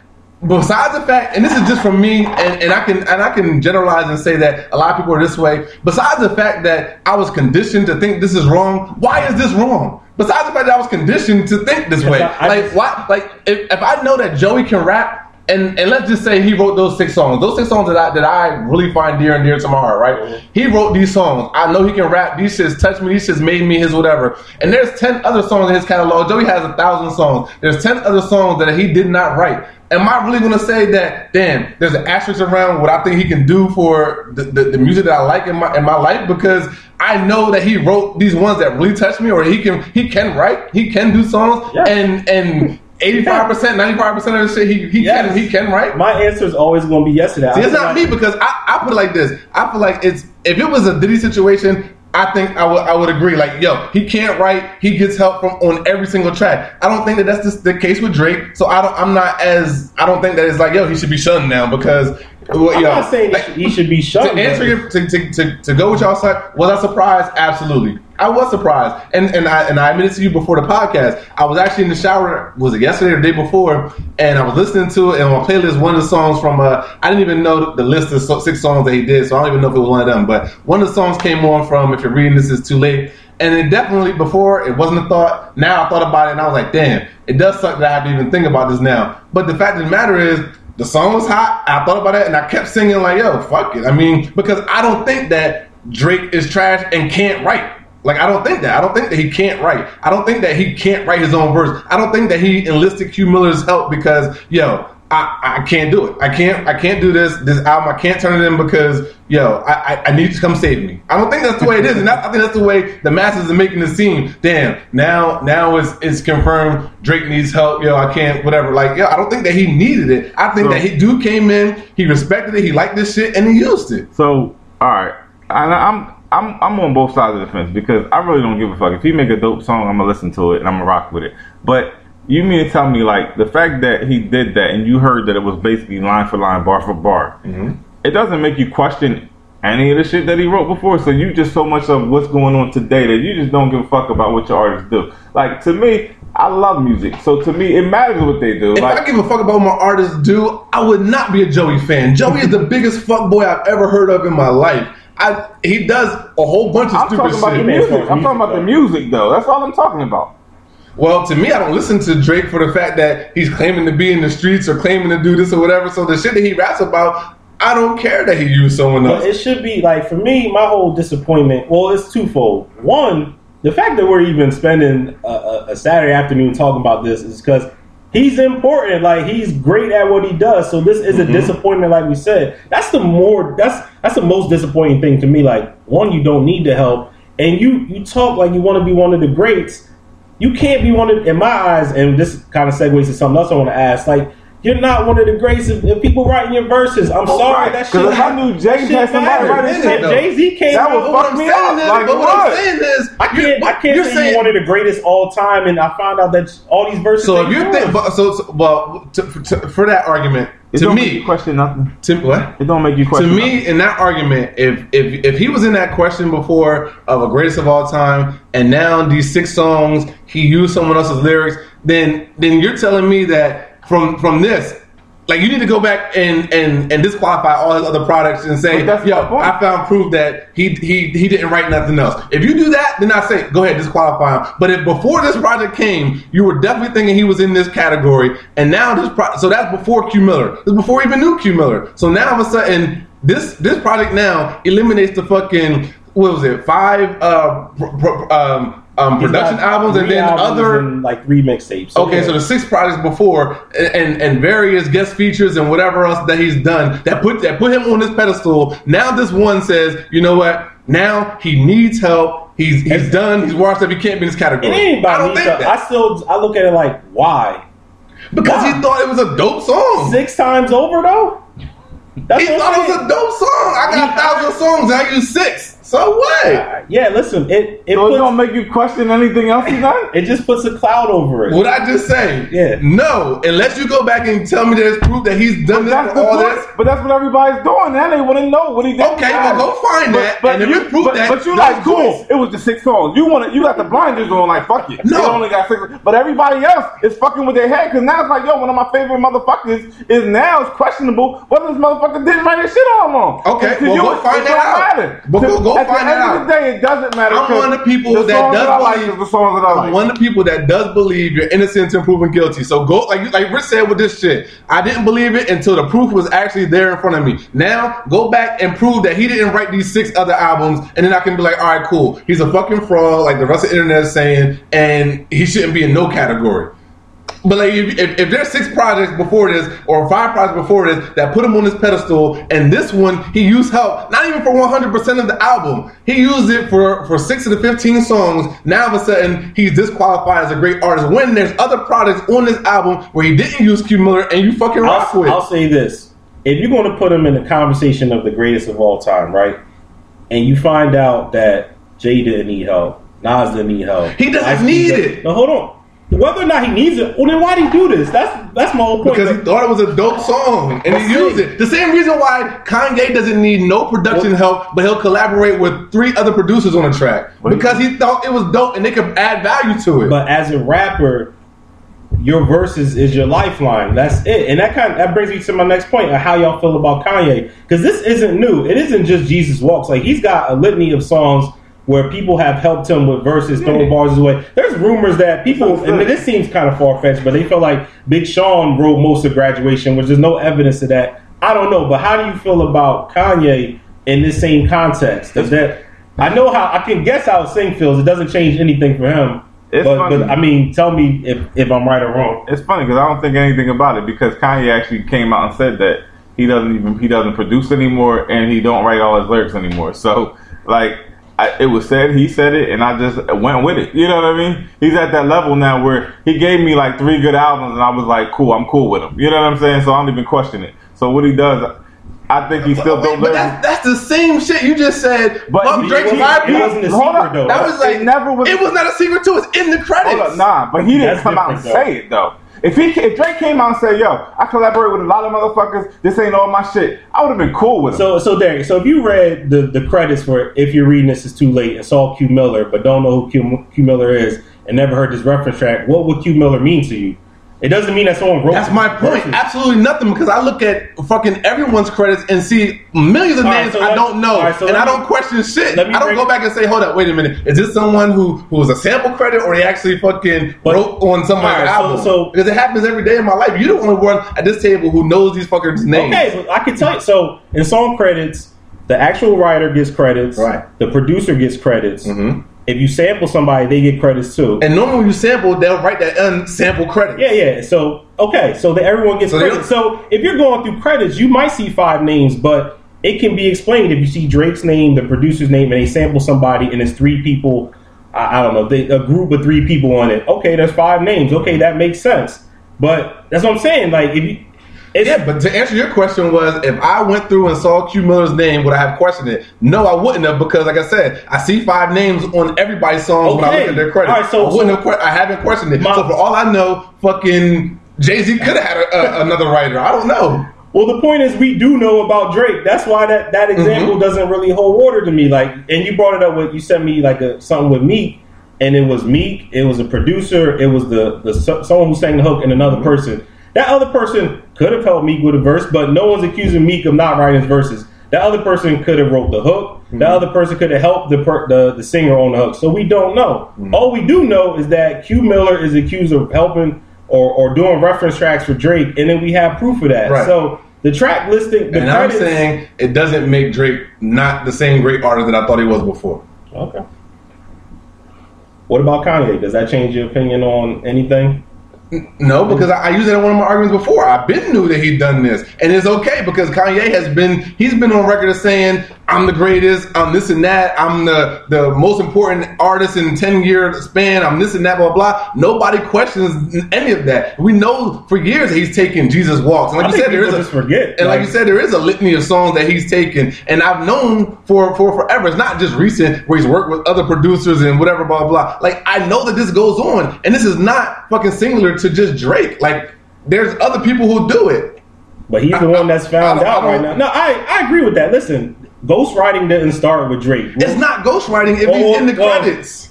besides the fact, and this is just from me, and, and I can and I can generalize and say that a lot of people are this way. Besides the fact that I was conditioned to think this is wrong, why is this wrong? Besides the fact that I was conditioned to think this way, I- I like just- why? Like if, if I know that Joey can rap. And, and let's just say he wrote those six songs. Those six songs that I that I really find dear and dear to my heart, right? Mm-hmm. He wrote these songs. I know he can rap. These shits touch me. These shits made me his whatever. And there's ten other songs in his catalog. Joey has a thousand songs. There's ten other songs that he did not write. Am I really going to say that? Damn, there's an asterisk around what I think he can do for the, the, the music that I like in my in my life because I know that he wrote these ones that really touch me, or he can he can write, he can do songs, Yeah. and and. 85%, 95% of the shit he, he Yes. can he can write. My answer is always going to be yes to that. See, it's not like- me because I, I put it like this. I feel like it's if it was a Diddy situation, I think I would I would agree. Like, yo, he can't write. He gets help from on every single track. I don't think that that's the, the case with Drake. So I don't. I'm not as. I don't think that it's like, yo, he should be shunned now because. Well, I'm yo, not saying like, he should be to answer your to, to, to, to go with y'all side, was I surprised? Absolutely. I was surprised. And and I and I admitted to you before the podcast. I was actually in the shower, was it yesterday or the day before, and I was listening to it and on my playlist, one of the songs from uh I didn't even know the list of six songs that he did, so I don't even know if it was one of them. But one of the songs came on from If You're Reading This Is Too Late. And it definitely before it wasn't a thought. Now I thought about it and I was like, damn, it does suck that I have to even think about this now. But the fact of the matter is the song was hot. I thought about it and I kept singing like, yo, fuck it. I mean, because I don't think that Drake is trash and can't write. Like I don't think that. I don't think that he can't write. I don't think that he can't write his own verse. I don't think that he enlisted Q Miller's help because yo, I, I can't do it. I can't I can't do this this album. I can't turn it in because yo, I, I, I need you to come save me. I don't think that's the way it is, and that, I think that's the way the masses are making it seem. Damn, now now it's it's confirmed. Drake needs help. Yo, I can't whatever. Like yo, I don't think that he needed it. I think So- that he dude came in, he respected it, he liked this shit, and he used it. So, all right, and I'm I'm I'm on both sides of the fence because I really don't give a fuck. If he make a dope song, I'm gonna listen to it and I'm gonna rock with it. But you mean to tell me like the fact that he did that and you heard that it was basically line for line, bar for bar, mm-hmm. it doesn't make you question any of the shit that he wrote before. So you just so much of what's going on today that you just don't give a fuck about what your artists do. Like to me, I love music, so to me it matters what they do. If like I give a fuck about what my artists do, I would not be a Joey fan. Joey is the biggest fuck boy I've ever heard of in my life. I he does a whole bunch of I'm stupid talking about the shit. man, music. as far as I'm talking about the music though. That's all I'm talking about. Well, to me, I don't listen to Drake for the fact that he's claiming to be in the streets or claiming to do this or whatever. So the shit that he raps about, I don't care that he used someone But else. it should be like for me, my whole disappointment. Well, it's twofold. One, the fact that we're even spending a, a, a Saturday afternoon talking about this is because he's important. Like he's great at what he does. So this is a mm-hmm. disappointment, like we said. That's the more that's that's the most disappointing thing to me. Like one, you don't need the help, and you you talk like you want to be one of the greats. You can't be one of, in my eyes, and this kind of segues to something else I want to ask. Like, you're not one of the greatest if, if people writing your verses. I'm oh, sorry, right. that 'Cause shit. if I knew Jay that shit had somebody matters. write his shit, If Jay Z came that out, would But what I'm me saying up. is, Like, but what I'm saying is, I can't. I can't you're say saying- you're one of the greatest all time, and I found out that all these verses. So if you think, but- so, so well, to, to, for that argument, It to don't make you me, question nothing. to what? It don't make you To me, nothing. in that argument, if if if he was in that question before of a greatest of all time, and now these six songs he used someone else's lyrics, then then you're telling me that from from this. Like you need to go back and, and, and disqualify all his other products and say, that's "Yo. I found proof that he he he didn't write nothing else." If you do that, then I say, "Go ahead, disqualify him." But if before this project came, you were definitely thinking he was in this category, and now this pro- so that's before Q Miller, is before even knew Q Miller. So now all of a sudden, this this project now eliminates the fucking what was it five uh um um production albums and then albums other and, like three mixtapes. Okay, so the six projects before and, and and various guest features and whatever else that he's done that put that put him on this pedestal. Now this one says, you know what? Now he needs help. He's he's done. He's washed up. He can't be in this category. I don't me. think so I still I look at it like why because he thought it was a dope song. six times over though. That's He thought it was a dope song. I got a thousand songs. I use six. So what? Uh, yeah, listen, it it So it don't make you question anything else he's done. it just puts a cloud over it. What I just say? Yeah. No, unless you go back and tell me there's proof that he's done this That's for the all point. this. But that's what everybody's doing. Now they want to know what he did. Okay, well, go find that, and if you prove but, that, but you like cool. cool. It was the six songs. You want to, You got the blinders on. Like fuck it. No. They only got six. But everybody else is fucking with their head because now it's like, yo, one of my favorite motherfuckers is now it's questionable whether this motherfucker didn't write his shit all along. Okay, well, you, go find that out. Matter. But go- go at find the end out. of the day, it doesn't matter. I'm one of the people the that does I like believe- the songs that I like. I'm one of the people that does believe you're innocent until proven guilty. So go like like Rich said with this shit. I didn't believe it until the proof was actually there in front of me. Now go back and prove that he didn't write these six other albums, and then I can be like, all right, cool. He's a fucking fraud, like the rest of the internet is saying, and he shouldn't be in no category. But like, if, if, if there's six projects before this, or five projects before this that put him on this pedestal, and this one he used help, not even for 100 percent of the album, he used it for for six of the 15 songs. Now all of a sudden he's disqualified as a great artist. When there's other projects on this album where he didn't use Q Miller, and you fucking rock I'll, with. I'll say this: if you're going to put him in the conversation of the greatest of all time, right, and you find out that Jay didn't need help, Nas didn't need help, He doesn't need didn't- it. No, hold on. Whether or not he needs it, well, then why did he do this? That's that's my whole point. because he thought it was a dope song and he used it. The same reason why Kanye doesn't need no production help, but he'll collaborate with three other producers on a track because he thought it was dope and they could add value to it. But as a rapper, your verses is your lifeline. That's it. And that kind of, that brings me to my next point of how y'all feel about Kanye. Because this isn't new. It isn't just Jesus Walks. Like he's got a litany of songs where people have helped him with verses, throwing bars his way. There's rumors that people, and this seems kind of far fetched, but they feel like Big Sean wrote most of graduation, which there's no evidence of that. I don't know, but how do you feel about Kanye in this same context? Is that I know how I can guess how Sing feels. It doesn't change anything for him. It's but, funny. but I mean, tell me if, if I'm right or wrong. It's funny because I don't think anything about it because Kanye actually came out and said that he doesn't even he doesn't produce anymore and he don't write all his lyrics anymore. So like I, it was said, he said it, and I just went with it. You know what I mean? He's at that level now where he gave me like three good albums, and I was like, cool, I'm cool with him. You know what I'm saying? So I don't even question it. So what he does, I think he still don't but live. that's, that's the same shit you just said. But Fuck he- Drake's he- five he people. wasn't a Hold secret, up. though. That was like It never was- It was not a secret to. It's in the credits. Hold up, nah, but he didn't come out and different, say it though. If he if Drake came out and said, "Yo, I collaborate with a lot of motherfuckers. This ain't all my shit," I would have been cool with him. So, so Derek, so if you read the, the credits for "If You're Reading This Is Too Late" and saw Q Miller, but don't know who Q, Q Miller is and never heard this reference track, what would Q Miller mean to you? It doesn't mean that someone wrote. That's my point. verses. Absolutely nothing because I look at fucking everyone's credits and see millions of All right, names so I don't know, all right, so and let I don't question shit. let me I don't go back and say, "Hold up, wait a minute, is this someone who who was a sample credit or he actually fucking But- wrote on somebody's all right, so- album?" so- because it happens every day in my life. You're the only one at this table who knows these fuckers' names. Okay, but I can tell you. So in song credits, the actual writer gets credits. Right. The producer gets credits. Mhm. If you sample somebody, they get credits too. And normally when you sample, they'll write that unsample credit. yeah, yeah. So okay, so that everyone gets So credits. So if you're going through credits, you might see five names, but it can be explained if you see Drake's name, the producer's name, and they sample somebody, and it's three people. I, I don't know, they, a group of three people on it. Okay, there's five names. Okay, that makes sense. But that's what I'm saying. Like if you, it's, Yeah, but to answer your question was if I went through and saw Q Miller's name, would I have questioned it? No, I wouldn't have because, like I said, I see five names on everybody's songs when I look at their credits. All right, so- I wouldn't so- have. I haven't questioned it. My- so for all I know, fucking Jay Z could have had a, a, another writer. I don't know. Well, the point is, we do know about Drake. That's why that, that mm-hmm. example doesn't really hold water to me. Like, and you brought it up with you sent me like a something with Meek, and it was Meek. It was a producer. It was the the someone who sang the hook and another mm-hmm. person. That other person could have helped Meek with a verse, but no one's accusing Meek of not writing his verses. That other person could have wrote the hook. The mm-hmm. other person could have helped the, per, the the singer on the hook. So we don't know. Mm-hmm. All we do know is that Q Miller is accused of helping or, or doing reference tracks for Drake, and then we have proof of that. Right. So the track listing, the and I'm saying it doesn't make Drake not the same great artist that I thought he was before. okay. What about Kanye? Does that change your opinion on anything? No, because I, I used it in one of my arguments before. I've been knew that he'd done this, and it's okay because Kanye has been he's been on record as saying I'm the greatest, I'm this and that, I'm the the most important artist in ten year span, I'm this and that, blah blah. Nobody questions any of that. We know for years that he's taken Jesus walks, and like I you said, there is a forget. and like you said, there is a litany of songs that he's taken, and I've known for for forever. It's not just recent where he's worked with other producers and whatever, blah blah. Like I know that this goes on, and this is not fucking singular to just Drake. Like there's other people who do it. But he's the I- one that's found I don't- out I right now. No, I, I agree with that. Listen, ghostwriting didn't start with Drake. It's not ghostwriting if he's in the oh, well, credits.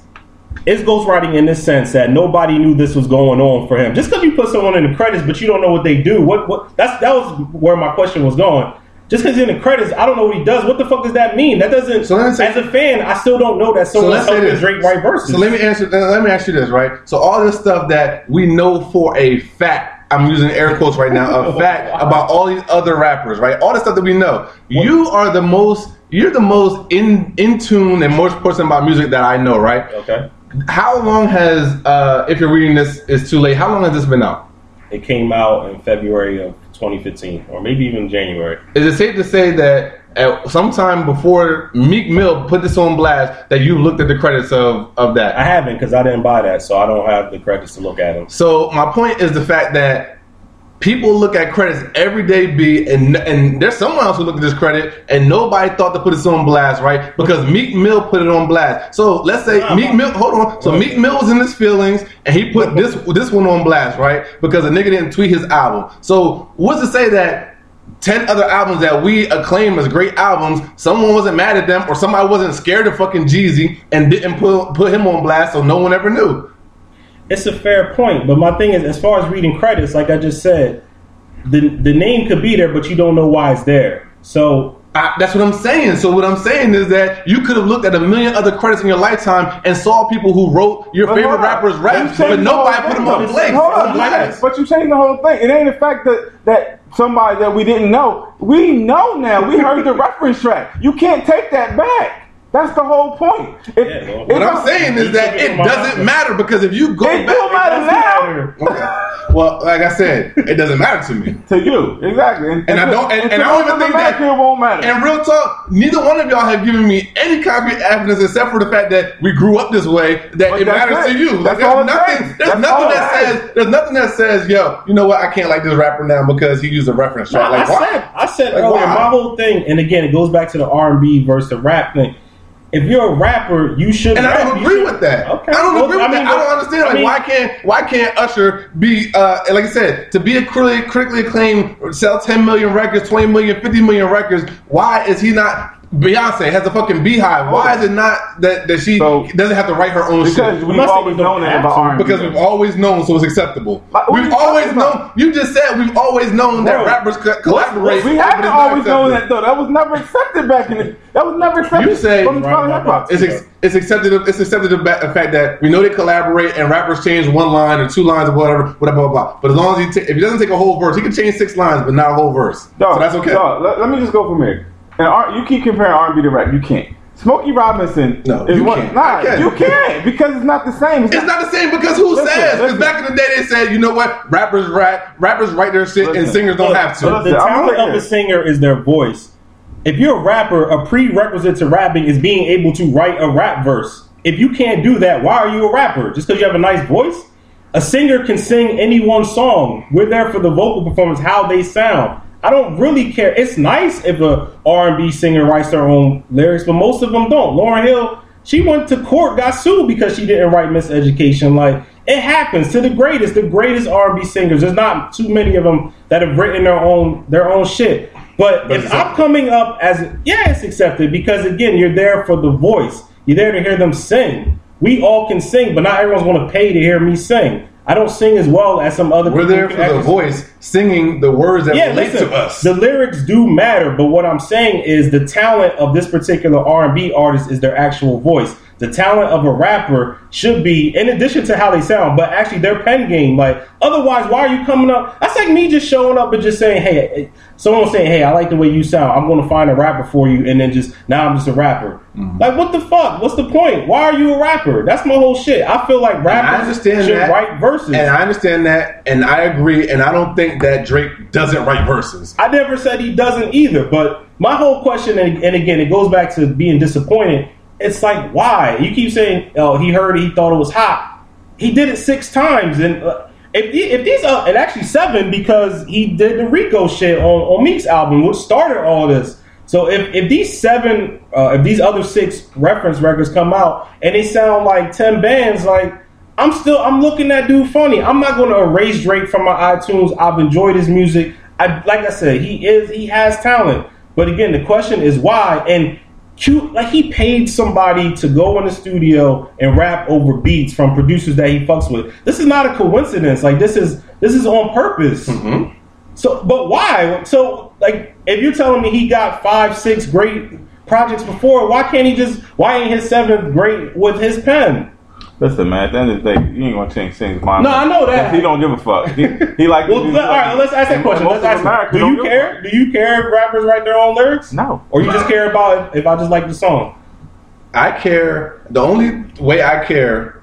It's ghostwriting in the sense that nobody knew this was going on for him. Just because you put someone in the credits, but you don't know what they do. What what? That's that was where my question was going. Just because he's in the credits, I don't know what he does. What the fuck does that mean? That doesn't. So let me say- as a fan, I still don't know that So someone's let's say helping. Drake write verses. So let me answer. Let me ask you this, right? So all this stuff that we know for a fact. I'm using air quotes right now. A fact about all these other rappers, right? All the stuff that we know. You are the most. You're the most in in tune and most person about music that I know, right? Okay. How long has, uh, if you're reading this, is too late. How long has this been out? It came out in February of 2015, or maybe even January. Is it safe to say that at sometime before Meek Mill put this on blast, that you looked at the credits of of that? I haven't because I didn't buy that, so I don't have the credits to look at them. So my point is the fact that people look at credits every day, B, and and there's someone else who looked at this credit and nobody thought to put this on blast, right? Because Meek Mill put it on blast. So let's say Nah, Meek Mill, hold on. So. Meek Mill was in his feelings and he put this this one on blast, right? Because a nigga didn't tweet his album. So what's to say that? 10 other albums that we acclaim as great albums, someone wasn't mad at them or somebody wasn't scared of fucking Jeezy and didn't put, put him on blast so no one ever knew. It's a fair point, but my thing is, as far as reading credits, like I just said, the the name could be there, but you don't know why it's there. So I, that's what I'm saying. So what I'm saying is that you could have looked at a million other credits in your lifetime and saw people who wrote your But favorite rappers' raps, but nobody put them on blast. Hold on, on blast. but you changed the whole thing. It ain't the fact that that somebody that we didn't know. We know now. We heard the reference track. You can't take that back. That's the whole point. If, Yeah, well, What I'm I- saying is that it doesn't matter because if you go It back, do matter now Okay. Well, like I said, it doesn't matter to me. to you exactly, and, And I don't- and- to and I don't even think back that- here won't matter. And real talk, neither one of y'all have given me any concrete evidence except for the fact that we grew up this way. That But it matters it. to you. That's there's all it nothing. takes. There's That's nothing that it says. There's nothing that says, yo, you know what? I can't like this rapper now because he used a reference track. No, Like, I why? said, I said Like, earlier, my whole thing, and again, it goes back to the R and B versus the rap thing. If you're a rapper, you should. And I don't agree with that. Okay, I don't well, agree with I mean, that. I don't understand. I Like, mean, why can't why can't Usher be uh, like I said to be a critically, critically acclaimed, sell ten million records, twenty million, fifty million records? Why is he not Beyonce has a fucking beehive. Why oh. is it not that, that she So- doesn't have to write her own Because shit? we've not always known that about R&B. Because we've always known, so it's acceptable. Like, we've always talking known. about? You just said we've always known that rappers co- collaborate. We haven't always known that though. That was never accepted back in the. That was never accepted You say- from the Right, hip hop. It's ex- it's accepted. It's accepted the the fact that we know they collaborate and rappers change one line or two lines or whatever, whatever, blah blah. blah. But as long as he ta- if he doesn't take a whole verse, he can change six lines, but not a whole verse. Dog, so that's okay. dog, let, let me just go from here. And R, you keep comparing R&B to rap. You can't. Smokey Robinson. No, is you one, can't. Nah, can. you can't because it's not the same. It's not the same because who Listen, says? Because back in the day they said, you know what, rappers rap, rappers write their shit, and singers don't Look, have to. Listen, The talent of a singer is their voice. If you're a rapper, a prerequisite to rapping is being able to write a rap verse. If you can't do that, why are you a rapper? Just because you have a nice voice? A singer can sing any one song. We're there for the vocal performance, how they sound. I don't really care. It's nice if a R&B singer writes their own lyrics, but most of them don't. Lauryn Hill, she went to court, got sued because she didn't write Miseducation. Like it happens to the greatest, the greatest R&B singers. There's not too many of them that have written their own their own shit. But, But if I'm coming up as yeah, it's accepted because again, you're there for the voice. You're there to hear them sing. We all can sing, but not everyone's going to pay to hear me sing. I don't sing as well as some other people. We're there for the voice singing the words that yeah, relate listen, to us. the lyrics do matter, but what I'm saying is the talent of this particular R&B artist is their actual voice. The talent of a rapper should be, in addition to how they sound, but actually their pen game. Like, otherwise, why are you coming up? That's like me just showing up and just saying, "Hey," someone saying, "Hey, I like the way you sound. I'm going to find a rapper for you," and then just now I'm just a rapper. Mm-hmm. Like, what the fuck? What's the point? Why are you a rapper? That's my whole shit. I feel like rappers understand should that. write verses. and I understand that, and I agree, and I don't think that Drake doesn't write verses. I never said he doesn't either, but my whole question, and, and again, it goes back to being disappointed. It's like, why? You keep saying, oh, he heard it, he thought it was hot. He did it six times, and uh, if, if these, uh, and actually seven because he did the Rico shit on, on Meek's album, which started all this. So if, if these seven, uh, if these other six reference records come out and they sound like ten bands, like I'm still I'm looking at dude funny. I'm not going to erase Drake from my iTunes. I've enjoyed his music. I like I said, he is he has talent. But again, the question is why and Q like he paid somebody to go in the studio and rap over beats from producers that he fucks with. This is not a coincidence. Like this is this is on purpose. Mm-hmm. So, but why? So, like, if you're telling me he got five, six great projects before, why can't he just? Why ain't his seventh great with his pen? Listen, man. At the end of the day, you ain't gonna change things. mind. No, I know that. He don't give a fuck. He, he like. Well, let, all right, let's ask that question. most Let's ask America Do you care? Do you care if rappers write their own lyrics? No. Or you just care about if I just like the song? I care. The only way I care,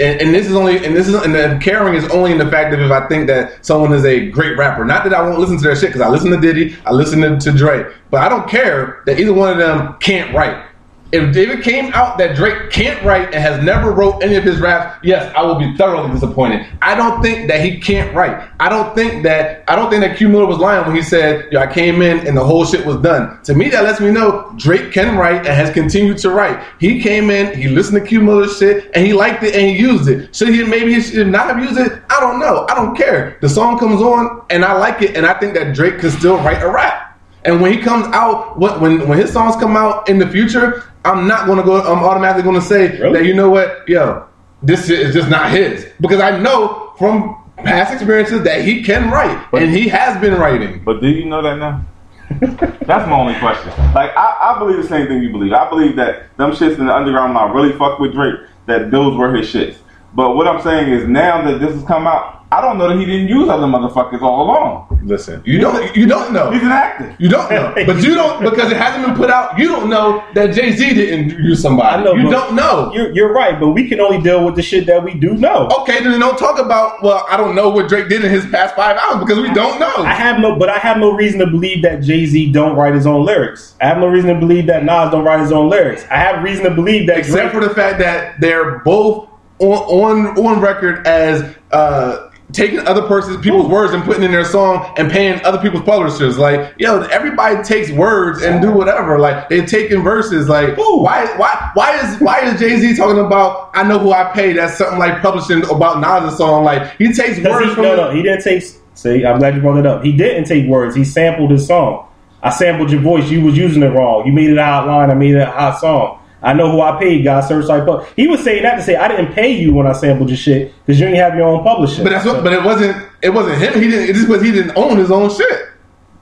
and, and this is only, and this is, and the caring is only in the fact that if I think that someone is a great rapper, not that I won't listen to their shit because I listen to Diddy, I listen to, to Dre, but I don't care that either one of them can't write. If David came out that Drake can't write and has never wrote any of his raps, yes, I will be thoroughly disappointed. I don't think that he can't write. I don't think that I don't think that Q Miller was lying when he said, "Yo, I came in and the whole shit was done." To me, that lets me know Drake can write and has continued to write. He came in, he listened to Q Miller's shit, and he liked it and he used it. Should he maybe he should not have used it? I don't know. I don't care. The song comes on and I like it, and I think that Drake could still write a rap. And when he comes out, when, when his songs come out in the future, I'm not going to go. I'm automatically going to say Really? that you know what, yo, this shit is just not his because I know from past experiences that he can write and he has been writing. But do you know that now? That's my only question. Like I, I believe the same thing you believe. I believe that them shits in the underground I really fuck with Drake, that those were his shits. But what I'm saying is now that this has come out, I don't know that he didn't use other motherfuckers all along. Listen, you don't you don't know. He's an actor. You don't know, but you don't because it hasn't been put out. You don't know that Jay Z didn't use somebody. I know, you don't know. You're, you're right, but we can only deal with the shit that we do know. Okay, then don't talk about. Well, I don't know what Drake did in his past five hours because we don't know. I have no, but I have no reason to believe that Jay Z don't write his own lyrics. I have no reason to believe that Nas don't write his own lyrics. I have reason to believe that except Drake, for the fact that they're both on on, on record as uh, taking other person's people's words and putting in their song and paying other people's publishers. Like, yo, everybody takes words and do whatever. Like, they're taking verses. Like, Ooh. why why why is why is Jay Z talking about I know who I pay? That's something like publishing about Nas' song. Like, he takes words he, from no, no, he didn't take. See, I'm glad you brought it up. He didn't take words. He sampled his song. I sampled your voice. You was using it wrong. You made it a hot line. I made it a hot song. I know who I paid, guys. Serchlight. Pub. He was saying that to say I didn't pay you when I sampled your shit because you didn't have your own publisher. But that's what. So- But it wasn't. It wasn't him. He didn't. It just because he didn't own his own shit.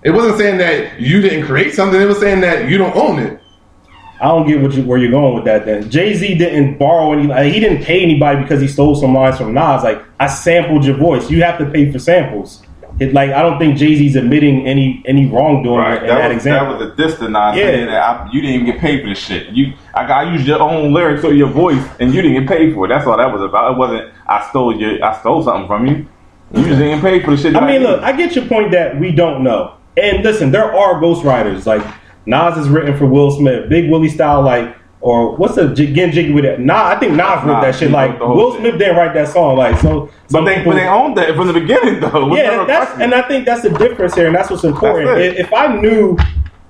It wasn't saying that you didn't create something. It was saying that you don't own it. I don't get what you, where you're going with that. Then Jay Z didn't borrow any. Like, he didn't pay anybody because he stole some lines from Nas. Like I sampled your voice. You have to pay for samples. It, like I don't think Jay Z's admitting any any wrongdoing Right, in that, that, was, example. that was a diss to Nas Yeah. saying that I, you didn't even get paid for this shit. You, I, I used your own lyrics or your voice, and you didn't get paid for it. That's all that was about. It wasn't I stole your, I stole something from you. You just didn't pay for the shit. I mean, did. look, I get your point that we don't know. And listen, there are ghostwriters. Like Nas is written for Will Smith, Big Willie style, like or what's the J- getting jiggy with it? Nah, I think Nas wrote Nas, that shit. Like wrote the whole Will. Smith didn't write that song. Like so, but they, people- but they owned that from the beginning, though. It yeah, that's and I think that's the difference here, and that's what's important. That's if I knew,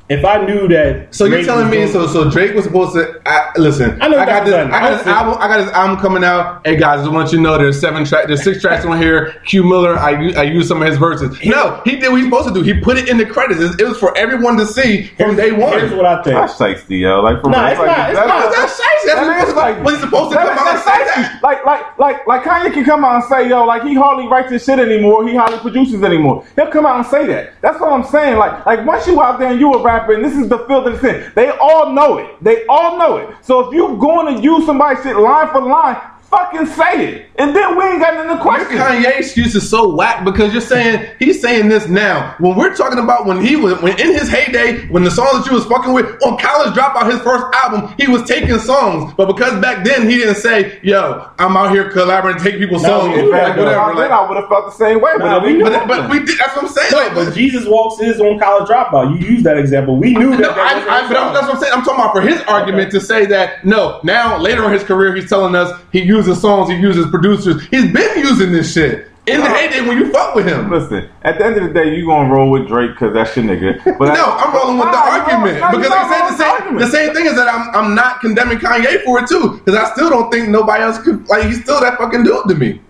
if I knew that, So you're telling me so so Drake was supposed to I, listen? I know I got that's this. done. I got this album. I got this album coming out. Hey guys, I just want you to know there's seven track. There's six tracks on here. Q Miller. I I used some of his verses. No, he did what he's supposed to do. He put it in the credits. It it was for everyone to see from day one. Here's what I think. That's shiesty, yo. Like, for Nah, real. it's not- it's that's- not. That's shiesty. That's That what- is like- was he supposed to that- come out and that's say shiesty. that? Like, like, like, like Kanye can come out and say, yo, like he hardly writes his shit anymore. He hardly produces anymore. He'll come out and say that. That's what I'm saying. Like, like once you out there and you a rapper, and this is the field that it's in, they all know it. They all know it. So if you're going to use somebody's shit line for line, fucking say it, and then we ain't got nothing to Your question. Kanye excuse is so whack because you're saying he's saying this now. When we're talking about when he was when in his heyday, when the song that you was fucking with on College Dropout, his first album, he was taking songs, but because back then he didn't say, "Yo, I'm out here collaborating, take people's No, songs, we and like, that, though. whatever." then Like, I would have felt the same way. Nah, but we knew but, but we did. That's what I'm saying. No, but Jesus Walks is on College Dropout. You use that example. We knew that. No, that I, wasn't I, but I'm, that's what I'm saying. I'm talking about for his argument to say that no. Now later in his career, he's telling us he uses songs, he uses producers. He's been using this shit in the heyday when you fuck with him. Listen, at the end of the day, you gonna roll with Drake because that's your nigga. But no, I'm rolling with the Nah, argument know- nah, because like I rolling with said, the same, argument. the same thing is that I'm I'm not condemning Kanye for it too because I still don't think nobody else could like he's still that fucking dude to me.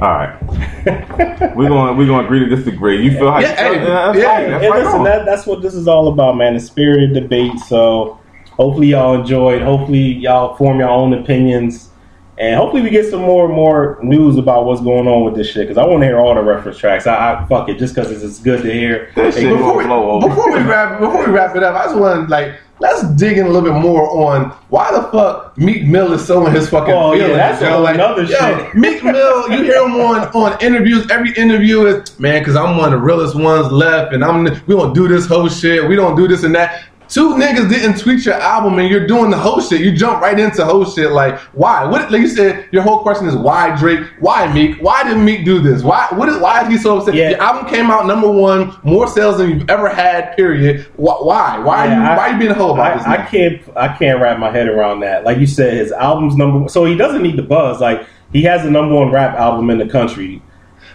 All right, we're gonna we're gonna agree to disagree. You feel how Yeah, you feel? hey, that's yeah, fine. That's and right listen, that, that's what this is all about, man. A spirited debate. So hopefully y'all enjoyed. Hopefully y'all form your own opinions. And hopefully we get some more and more news about what's going on with this shit. Because I want to hear all the reference tracks. I, I fuck it, just because it's, it's good to hear. This Hey, shit Before we, blow before we wrap before we wrap it up, I just want to like let's dig in a little bit more on why the fuck Meek Mill is so in his fucking Oh, yeah, feelings. that's a yo. Like, nother yo, shit. Meek Mill, you hear him on on interviews. Every interview is man, because I'm one of the realest ones left, and I'm we don't do this whole shit. We don't do this and that. Two niggas didn't tweet your album, and you're doing the whole shit. You jump right into whole shit. Like why? What? Like you said, your whole question is why Drake? Why Meek? Why did Meek do this? Why? What is? Why is he so upset? Yeah. Your album came out number one, more sales than you've ever had. Period. Why? Why? Why, Yeah, are, you, I- why are you being a hoe about this? I, I now? can't I can't wrap my head around that. Like you said, his album's number one. So he doesn't need the buzz. Like he has the number one rap album in the country.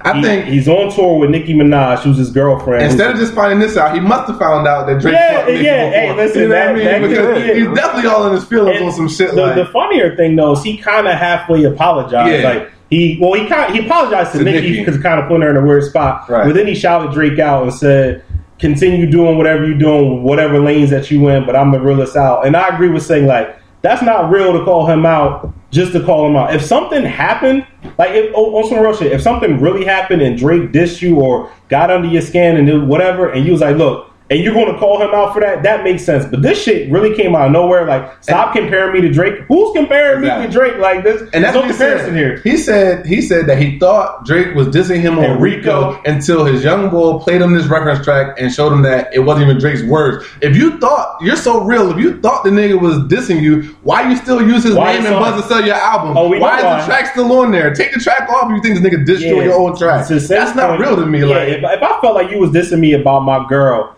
I He- think he's on tour with Nicki Minaj, who's his girlfriend. instead of just finding this out, he must have found out that Drake. Yeah, yeah, before. hey, listen, you know that- what I mean? Because it. he's definitely all in his feelings And on some shit the, like. the funnier thing though is he kind of halfway apologized. Yeah. Like he, well, he kind he apologized to, To Nicki Nicki. because kind of putting her in a weird spot. Right. But then he shouted Drake out and said, "Continue doing whatever you're doing, whatever lanes that you in, but I'm the realest out." And I agree with saying like that's not real to call him out just to call him out. If something happened, like if, on on some real shit, if something really happened and Drake dissed you or got under your skin and did whatever, and you was like, look. And you're going to call him out for that? That makes sense. But this shit really came out of nowhere. Like, stop comparing me to Drake. Who's comparing me to Drake? Like this? and that's no he comparison here. He said he said that he thought Drake was dissing him on Rico Rico. until his young boy played him this reference track and showed him that it wasn't even Drake's words. If you thought you're so real, if you thought the nigga was dissing you, why you still use his Why name and buzz to sell your album? Oh, why is why. the track still on there? Take the track off if you think this nigga dissed you on your own track. That's not real to me. yeah, like if, if I felt like you was dissing me about my girl,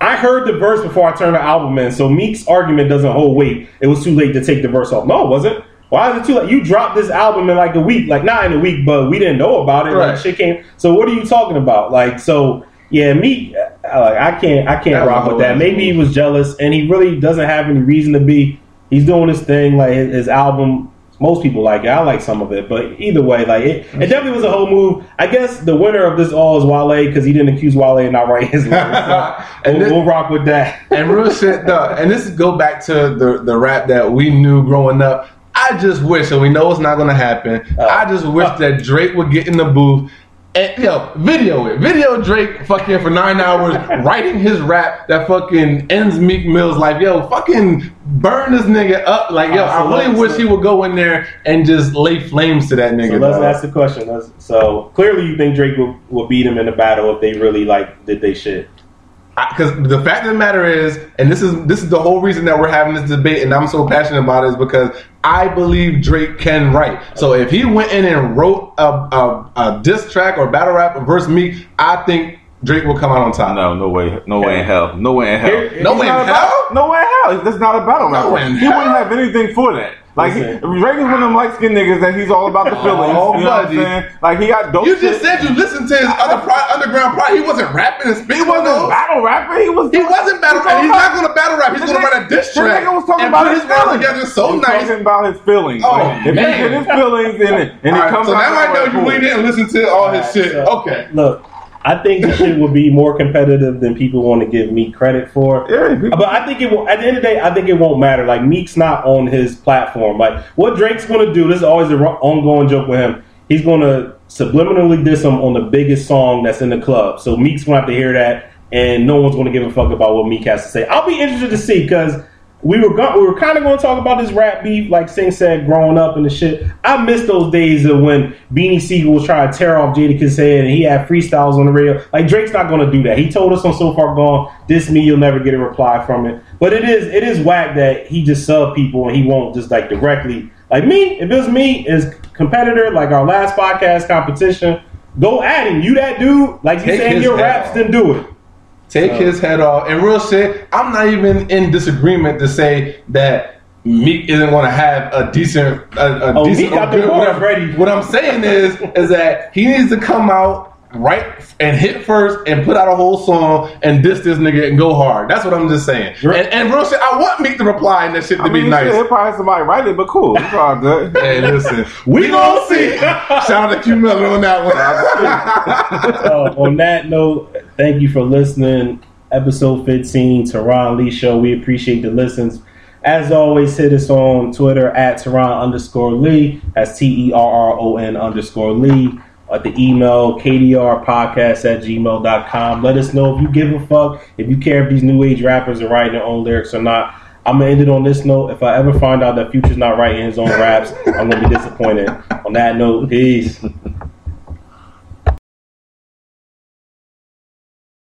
I heard the verse before I turned the album in, so Meek's argument doesn't hold weight. It was too late to take the verse off. No, it wasn't. Why is it too late? You dropped this album in like a week, like not in a week, but we didn't know about it. Right. Like shit came. So what are you talking about? Like so. Yeah, Meek, like I can't, I can't rock with that. Maybe he was jealous, and he really doesn't have any reason to be. He's doing his thing, like his, his album most people like it. I like some of it, but either way, like it, it definitely was a whole move. I guess the winner of this all is Wale because he didn't accuse Wale of not writing his lyrics. So And we'll, this- we'll rock with that. and real shit though. And this go back to the the rap that we knew growing up. I just wish, and we know it's not going to happen. Oh. I just wish uh, that Drake would get in the booth. And yo, video it. Video Drake fucking for nine hours writing his rap that fucking ends Meek Mill's life. Yo, fucking burn this nigga up. Like, yo, Uh, so I really wish he would go in there and just lay flames to that nigga. So let's ask the question. Let's, so clearly, you think Drake will, will beat him in the battle if they really like did they shit. Because the fact of the matter is, and this is this is the whole reason that we're having this debate, and I'm so passionate about it, is because I believe Drake can write. So if he went in and wrote a, a, a diss track or battle rap versus me, I think Drake will come out on top. No, no way, no way in hell, no way in hell. No way in hell? No way in hell. That's not a battle No way in he hell? wouldn't have anything for that. Like he, Listen. Drake one of them light skinned niggas that he's all about the feelings. Oh, you know what I'm saying? Like he got dope. You shit. just said you listened to his other pro- underground pro. He wasn't rapping and he wasn't those. battle rapper. He was. He wasn't battle rap. He's not going to battle rap. He's going to write a diss the track nigga was talking and about put his his feelings. together so He was nice. Talking about his feelings. Oh, Like, if man. he get his feelings in it, and All he right, comes so out now I know you cool. really didn't listen to all his shit. Okay. Look, I think this shit would be more competitive than people want to give me credit for. Yeah, But I think it will. At the end of the day, I think it won't matter. Like Meek's not on his platform. Like what Drake's going to do. This is always an ongoing joke with him. He's going to subliminally diss him on the biggest song that's in the club. So Meek's going to have to hear that, and no one's going to give a fuck about what Meek has to say. I'll be interested to see because. We were go- we were kind of going to talk about this rap beef, like Sing said, growing up and the shit. I miss those days of when Beanie Sigel was trying to tear off Jadakiss head and he had freestyles on the radio. Like Drake's not going to do that. He told us on So Far Gone, "This me, you'll never get a reply from it." But it is it is whack that he just sub people and he won't just like directly like me. If it was me as competitor, like our last podcast competition, go at him. You that dude, like you Take saying your raps, off. then do it. Take So- his head off. And real shit, I'm not even in disagreement to say that Meek isn't going to have a decent, a, a Oh, decent. Meek got or the good- what I'm- ready. What I'm saying is, is that he needs to come out right and hit first and put out a whole song and diss this nigga and go hard. That's what I'm just saying. And, and real shit, I want Meek to reply and that shit to I mean, be nice. shit, probably have somebody write it, but cool. It's all good. Hey, listen, we gonna see. Shout out to Q Miller on that one. uh, on that note, thank you for listening. Episode 15, Terron Lee Show. We appreciate the listens. As always, hit us on Twitter at Terron underscore Lee. That's T E R R O N underscore Lee. At the email, kdrpodcast at gmail.com. Let us know if you give a fuck, if you care if these new age rappers are writing their own lyrics or not. I'm gonna end it on this note. If I ever find out that Future's not writing his own raps, I'm gonna be disappointed. On that note, peace.